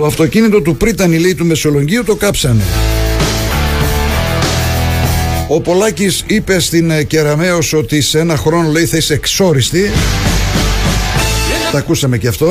Το αυτοκίνητο του Πρίτανη λέει του Μεσολογγίου το κάψανε. Ο Πολάκης είπε στην ε, Κεραμέως ότι σε ένα χρόνο λέει θα είσαι εξόριστη. Τα ακούσαμε και αυτό.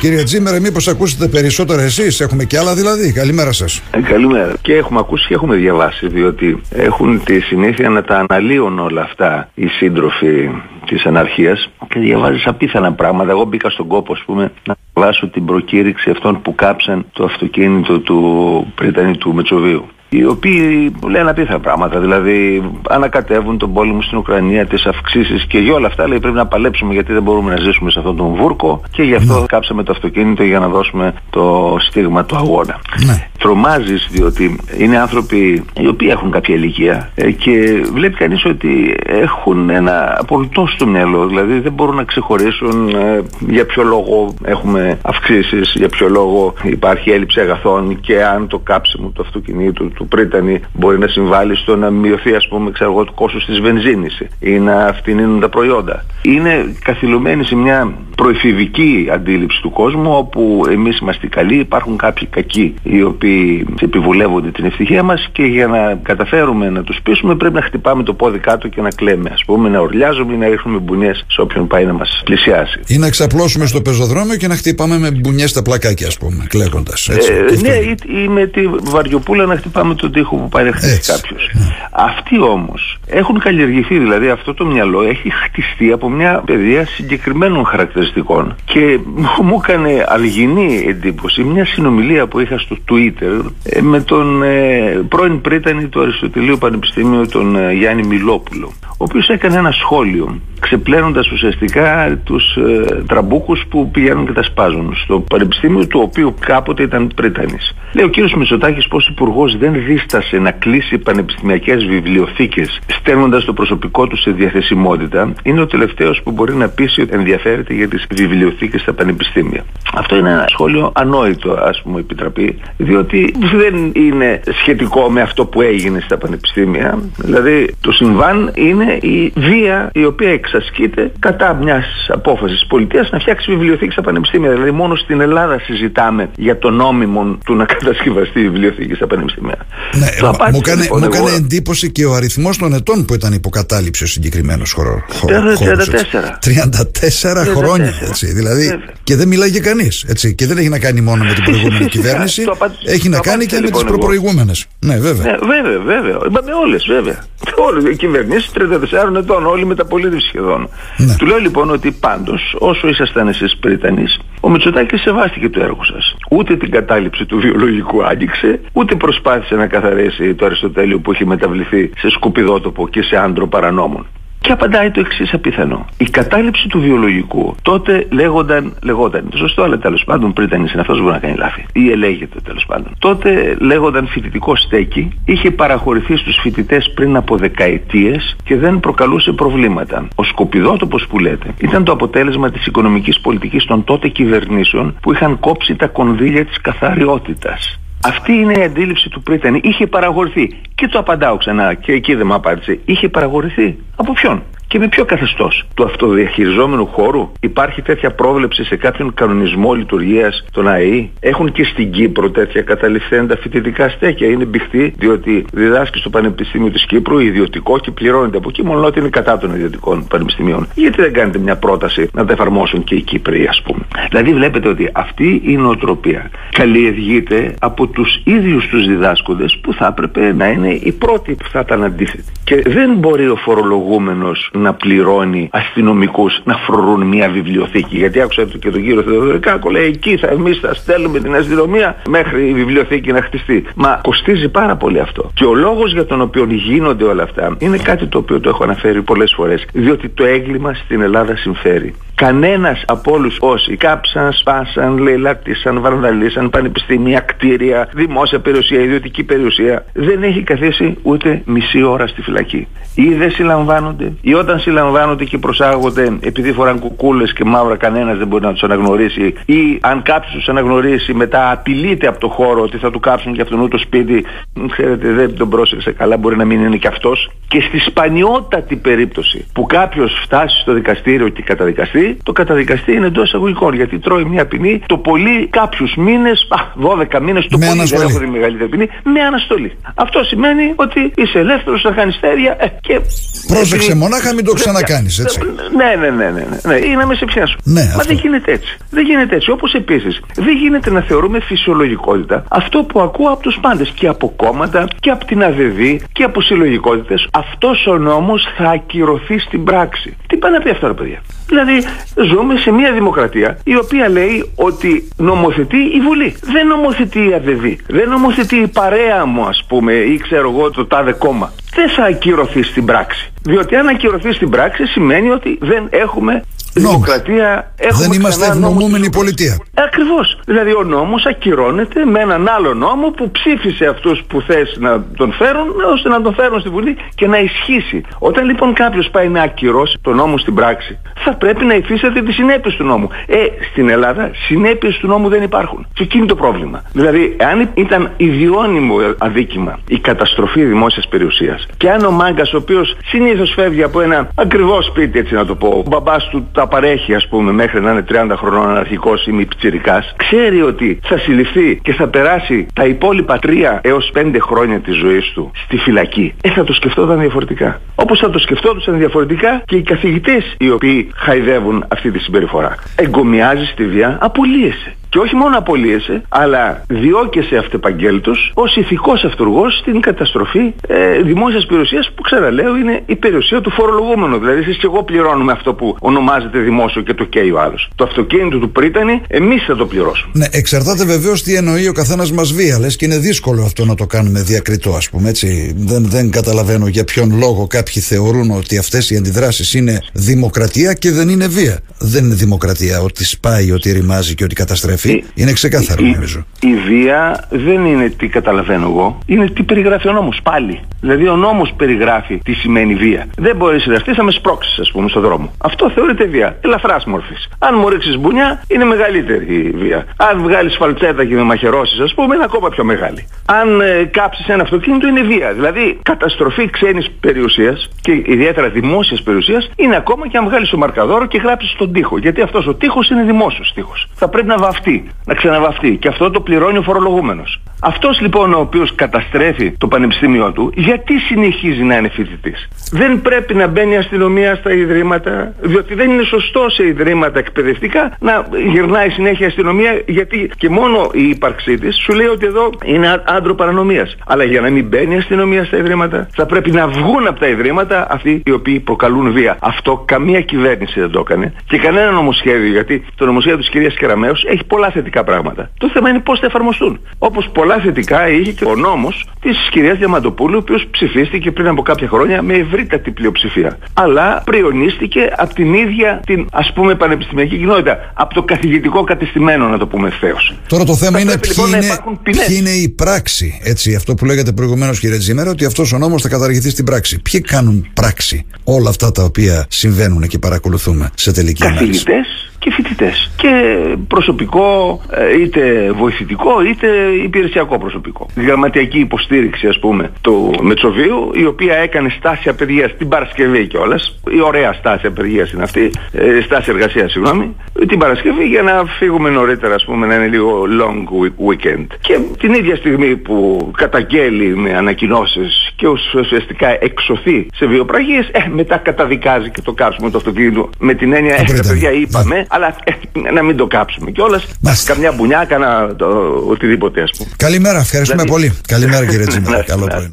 Κύριε Τζίμερε, μήπως ακούσετε περισσότερα εσείς, έχουμε και άλλα δηλαδή. Καλημέρα σας. Ε, καλημέρα. Και έχουμε ακούσει και έχουμε διαβάσει, διότι έχουν τη συνήθεια να τα αναλύουν όλα αυτά οι σύντροφοι της αναρχίας και διαβάζεις απίθανα πράγματα. Εγώ μπήκα στον κόπο, ας πούμε, να διαβάσω την προκήρυξη αυτών που κάψαν το αυτοκίνητο του Πρίτανη του Μετσοβίου οι οποίοι λένε απίθανα πράγματα. Δηλαδή, ανακατεύουν τον πόλεμο στην Ουκρανία, τις αυξήσεις και για όλα αυτά λέει πρέπει να παλέψουμε γιατί δεν μπορούμε να ζήσουμε σε αυτόν τον βούρκο και γι' αυτό ναι. κάψαμε το αυτοκίνητο για να δώσουμε το στίγμα του αγώνα. Ναι. Τρομάζεις διότι είναι άνθρωποι οι οποίοι έχουν κάποια ηλικία ε, και βλέπει κανείς ότι έχουν ένα απολυτό στο μυαλό. Δηλαδή, δεν μπορούν να ξεχωρίσουν ε, για ποιο λόγο έχουμε αυξήσεις, για ποιο λόγο υπάρχει έλλειψη αγαθών και αν το κάψιμο του αυτοκινήτου του Πρίτανη μπορεί να συμβάλλει στο να μειωθεί ας πούμε ξέρω το κόστος της βενζίνης ή να φτηνίνουν τα προϊόντα. Είναι καθυλωμένη σε μια προεφηβική αντίληψη του κόσμου όπου εμείς είμαστε καλοί, υπάρχουν κάποιοι κακοί οι οποίοι επιβουλεύονται την ευτυχία μας και για να καταφέρουμε να τους πείσουμε πρέπει να χτυπάμε το πόδι κάτω και να κλαίμε ας πούμε, να ορλιάζουμε ή να ρίχνουμε μπουνιές σε όποιον πάει να μας πλησιάσει. Ή να ξαπλώσουμε στο πεζοδρόμιο και να χτυπάμε με μπουνιές στα πλακάκια ας πούμε, κλαίγοντας. Έτσι, ε, ναι, ή, ή, με τη βαριοπούλα να χτυπάμε τον τοίχο που παρέχεται κάποιος. Ναι. Αυτοί όμως έχουν καλλιεργηθεί, δηλαδή αυτό το μυαλό έχει χτιστεί από μια παιδεία συγκεκριμένων χαρακτηριστικών. Και μου έκανε αλγεινή εντύπωση μια συνομιλία που είχα στο Twitter ε, με τον ε, πρώην πρίτανη του Αριστοτελείου Πανεπιστήμιου, τον ε, Γιάννη Μυλόπουλο, ο οποίος έκανε ένα σχόλιο ξεπλένοντας ουσιαστικά τους ε, τραμπούκους που πηγαίνουν και τα σπάζουν στο πανεπιστήμιο του οποίου κάποτε ήταν πρίτανης. Λέει ο κύριος Μητσοτάκης πως υπουργός δεν δίστασε να κλείσει πανεπιστημιακές βιβλιοθήκες στέλνοντας το προσωπικό του σε διαθεσιμότητα είναι ο τελευταίος που μπορεί να πείσει ότι ενδιαφέρεται για τις βιβλιοθήκες στα πανεπιστήμια. Αυτό είναι ένα σχόλιο ανόητο ας πούμε επιτραπεί διότι δεν είναι σχετικό με αυτό που έγινε στα πανεπιστήμια. Δηλαδή το συμβάν είναι η βία η οποία εξασκείται κατά μιας απόφασης τη πολιτείας να φτιάξει βιβλιοθήκη στα πανεπιστήμια. Δηλαδή, μόνο στην Ελλάδα συζητάμε για το νόμιμο του να κατασκευαστεί η βιβλιοθήκη στα πανεπιστήμια. Ναι, μου κάνει, λοιπόν, μου έκανε εντύπωση και ο αριθμός των ετών που ήταν υποκατάληψη ο συγκεκριμένος χώρος. 34. 34 χρόνια. Έτσι, δηλαδή, και δεν μιλάει για κανείς. Και δεν έχει να κάνει μόνο με την προηγούμενη κυβέρνηση. έχει να κάνει και με τις προπροηγούμενες. Ναι, βέβαια. Ναι, βέβαια, βέβαια. Με όλες, βέβαια. Όλες οι κυβερνήσεις 34 ετών, όλοι μεταπολίτευση σχεδόν. Ναι. Του λέω λοιπόν ότι πάντως, όσο ήσασταν εσείς Πρίτανη, ο Μητσοτάκης σεβάστηκε το έργο σας. Ούτε την κατάληψη του βιολογικού άγγιξε, ούτε προσπάθησε να καθαρίσει το Αριστοτέλειο που έχει μεταβληθεί σε σκουπιδότοπο και σε άντρο παρανόμων. Και απαντάει το εξής απίθανο. Η κατάληψη του βιολογικού τότε λέγονταν, λεγόταν, το σωστό, αλλά τέλος πάντων πριν ήταν αυτό μπορεί να κάνει λάθη. Ή ελέγεται τέλος πάντων. Τότε λέγονταν φοιτητικό στέκι, είχε παραχωρηθεί στους φοιτητές πριν από δεκαετίες και δεν προκαλούσε προβλήματα. Ο σκοπιδότοπος που λέτε ήταν το αποτέλεσμα της οικονομικής πολιτικής των τότε κυβερνήσεων που είχαν κόψει τα κονδύλια της καθαριότητας. Αυτή είναι η αντίληψη του Πρίτανη. Είχε παραγορηθεί. Και το απαντάω ξανά και εκεί δεν μου απάντησε. Είχε παραγορηθεί. Από ποιον; Και με ποιο καθεστώς; Του αυτοδιαχειριζόμενου χώρου; Υπάρχει τέτοια πρόβλεψη σε κάποιον κανονισμό λειτουργίας των ΑΕΗ; Έχουν και στην Κύπρο τέτοια καταληφθέντα φοιτητικά στέκια; Είναι μπιχτή διότι διδάσκει στο Πανεπιστήμιο της Κύπρου ιδιωτικό και πληρώνεται από εκεί μόνο ότι είναι κατά των ιδιωτικών πανεπιστημίων. Γιατί δεν κάνετε μια πρόταση να τα εφαρμόσουν και οι Κύπροι, ας πούμε; Δηλαδή βλέπετε ότι αυτή η νοοτροπία καλλιεργείται από τους ίδιους τους διδάσκοντες που θα έπρεπε να είναι οι πρώτοι που θα ήταν αντίθετοι. Και δεν μπορεί ο φορολογούμενος να πληρώνει αστυνομικούς να φρουρούν μια βιβλιοθήκη. Γιατί άκουσα και τον κύριο Θεοδωρικάκο λέει εκεί θα εμείς θα στέλνουμε την αστυνομία μέχρι η βιβλιοθήκη να χτιστεί. Μα κοστίζει πάρα πολύ αυτό. Και ο λόγος για τον οποίο γίνονται όλα αυτά είναι κάτι το οποίο το έχω αναφέρει πολλές φορές. Διότι το έγκλημα στην Ελλάδα συμφέρει. Κανένας από όλους όσοι κάψαν, σπάσαν, λαιλάτισαν, βαρδαλίσαν πανεπιστήμια, κτίρια, δημόσια περιουσία, ιδιωτική περιουσία, δεν έχει καθίσει ούτε μισή ώρα στη φυλακή. Ή δεν συλλαμβάνονται, ή όταν όταν συλλαμβάνονται και προσάγονται επειδή φοράν κουκούλες και μαύρα κανένας δεν μπορεί να τους αναγνωρίσει ή αν κάποιος τους αναγνωρίσει μετά απειλείται από το χώρο ότι θα του κάψουν και αυτόν το σπίτι. Ξέρετε, δεν τον πρόσεξε καλά, μπορεί να μην είναι και αυτός. Και στη σπανιότατη περίπτωση που κάποιος φτάσει στο δικαστήριο και καταδικαστεί, το καταδικαστεί είναι εντός εισαγωγικών γιατί τρώει μια ποινή το πολύ κάποιους μήνες, 12 μήνες το με πολύ αναστολή. δεν έχω τη μεγαλύτερη ποινή, με αναστολή. Αυτό σημαίνει ότι είσαι ελεύθερος, θα κάνει στέρια ε, και. Πρόσεξε, επειδή- μονάχα μην το ξανακάνεις, έτσι. Ναι, ναι, ναι, ναι, ναι, ναι. Είναι με σε ποιά σου. Ναι, Μα αυτό. δεν γίνεται έτσι. Δεν γίνεται έτσι. Όπως επίσης δεν γίνεται να θεωρούμε φυσιολογικότητα αυτό που ακούω από τους πάντες και από κόμματα και από την ΑΔΔ και από συλλογικότητες. Αυτός ο νόμος θα ακυρωθεί στην πράξη. Τι πάνε να πει αυτό, ρε παιδιά; Δηλαδή, ζούμε σε μια δημοκρατία η οποία λέει ότι νομοθετεί η Βουλή. Δεν νομοθετεί η ΑΔΔ. Δεν νομοθετεί η παρέα μου, ας πούμε, ή ξέρω εγώ το τάδε κόμμα. Δεν θα ακυρωθείς στην πράξη. Διότι αν ακυρωθείς στην πράξη σημαίνει ότι δεν έχουμε Νόμος. Δημοκρατία. Έχουμε Δεν είμαστε ξανά νόμους ευνομούμενη της πολιτεία. Ακριβώς. Δηλαδή ο νόμος ακυρώνεται με έναν άλλο νόμο που ψήφισε αυτούς που θες να τον φέρουν ώστε να τον φέρουν στη Βουλή και να ισχύσει. Όταν λοιπόν κάποιος πάει να ακυρώσει τον νόμο στην πράξη, θα πρέπει να υφίσταται τις συνέπειες του νόμου. Ε, στην Ελλάδα συνέπειες του νόμου δεν υπάρχουν. Και εκεί είναι το πρόβλημα. Δηλαδή, αν ήταν ιδιώνυμο αδίκημα η καταστροφή δημόσιας περιουσίας και αν ο μάγκας, ο οποίος συνήθως φεύγει από ένα ακριβώς σπίτι, έτσι να το πω, ο μπαμπάς του τα παρέχει, ας πούμε, μέχρι να είναι 30 χρονών αναρχικό ή μη πιτσιρικάς, ξέρει ότι θα συλληφθεί και θα περάσει τα υπόλοιπα 3 έως 5 χρόνια της ζωής του στη φυλακή. Ε, θα το σκεφτόταν διαφορετικά. Όπως θα το σκεφτόταν διαφορετικά και οι καθηγητές οι οποίοι χαϊδεύουν αυτή τη συμπεριφορά. Εγκομιάζει τη βία, απολύεσαι. Και όχι μόνο απολύεσαι, αλλά διώκεσαι αυτεπαγγέλτος ως ηθικός αυτούργος στην καταστροφή ε, δημόσιας περιουσίας που ξαναλέω είναι η περιουσία του φορολογούμενου. Δηλαδή, εσείς και εγώ πληρώνουμε αυτό που ονομάζεται δημόσιο και το καίει ο άλλος. Το αυτοκίνητο του πρίτανη, εμείς θα το πληρώσουμε. Ναι, εξαρτάται βεβαίως τι εννοεί ο καθένας μας βία. Λες και είναι δύσκολο αυτό να το κάνουμε διακριτό, ας πούμε έτσι. Δεν, δεν καταλαβαίνω για ποιον λόγο κάποιοι θεωρούν ότι αυτές οι αντιδράσεις είναι δημοκρατία και δεν είναι βία. Δεν είναι δημοκρατία ότι σπάει, ότι ρημάζει και ότι καταστρέφει. Η- είναι ξεκάθαρο η, νομίζω. η βία δεν είναι τι καταλαβαίνω εγώ, είναι τι περιγράφει ο νόμος πάλι. Δηλαδή ο νόμος περιγράφει τι σημαίνει βία. Δεν μπορείς να έρθεις να με σπρώξεις ας πούμε στον δρόμο. Αυτό θεωρείται βία. Ελαφράς μορφής. Αν μου ρίξεις μπουνιά είναι μεγαλύτερη η βία. Αν βγάλεις φαλτσέτα και με μαχαιρώσεις ας πούμε είναι ακόμα πιο μεγάλη. Αν ε, κάψεις ένα αυτοκίνητο είναι βία. Δηλαδή καταστροφή ξένης περιουσίας και ιδιαίτερα δημόσιας περιουσίας είναι ακόμα και αν βγάλεις το μαρκαδόρο και γράψεις τον τοίχο. Γιατί αυτός ο τοίχος είναι δημόσιος τοίχος. Θα πρέπει να βαφτεί, να ξαναβαφτεί και αυτό το πληρώνει ο φορολογούμενος. Αυτός λοιπόν ο οποίος καταστρέφει το πανεπιστήμιο του, γιατί συνεχίζει να είναι φοιτητής; Δεν πρέπει να μπαίνει η αστυνομία στα ιδρύματα, διότι δεν είναι σωστό σε ιδρύματα εκπαιδευτικά να γυρνάει συνέχεια η αστυνομία, γιατί και μόνο η ύπαρξή της σου λέει ότι εδώ είναι ά- άντρο παρανομίας. Αλλά για να μην μπαίνει η αστυνομία στα ιδρύματα, θα πρέπει να βγουν από τα ιδρύματα αυτοί οι οποίοι προκαλούν βία. Αυτό καμία κυβέρνηση δεν το έκανε και κανένα νομοσχέδιο, γιατί το νομοσχέδιο της κυρίας Κεραμέως έχει πολλά θετικά πράγματα. Το θέμα είναι πώς θα εφαρμοστούν. Όπως πολλά θετικά είχε και ο νόμος της κυρίας Διαμαντοπούλου, ο οποίος ψηφίστηκε πριν από κάποια χρόνια με ευρύτατη πλειοψηφία. Αλλά πριονίστηκε από την ίδια την ας πούμε πανεπιστημιακή κοινότητα. Από το καθηγητικό κατεστημένο, να το πούμε ευθέως. Τώρα το θέμα Θα είναι πρέπει, ποιοι λοιπόν, να είναι, υπάρχουν ποινές. ποιοι είναι η πράξη. Έτσι, αυτό που λέγατε προηγουμένως, κύριε Τζιμέρα, ότι αυτός ο νόμος θα καταργηθεί στην πράξη. Ποιοι κάνουν πράξη; Όλα αυτά τα οποία συμβαίνουν και παρακολουθούμε σε τελική ανάλυση. καθηγητές και φοιτητές. Και προσωπικό, ε, είτε βοηθητικό, είτε υπηρεσιακό προσωπικό. Γραμματιακή υποστήριξη, ας πούμε, του Μετσοβίου, η οποία έκανε στάση απεργίας την Παρασκευή κιόλας. Η ωραία στάση απεργίας είναι αυτή. Ε, στάση εργασίας, συγγνώμη. Την Παρασκευή για να φύγουμε νωρίτερα, ας πούμε, να είναι λίγο long weekend. Και την ίδια στιγμή που καταγγέλει με ανακοινώσεις και ουσιαστικά εξωθεί σε βιοπραγίες, ε, μετά καταδικάζει και το κάψουμε το αυτοκίνητο. Με την έννοια, ε, Βρετανία. παιδιά, είπαμε, αλλά ε, να μην το κάψουμε κιόλας. Μάλιστα. Καμιά μπουνιά, κάνα το, οτιδήποτε, ας πούμε. Καλημέρα, ευχαριστούμε Δηλαδή- πολύ. Καλημέρα, κύριε Τζιμέρα. Ναι, Καλό ναι. πρωί.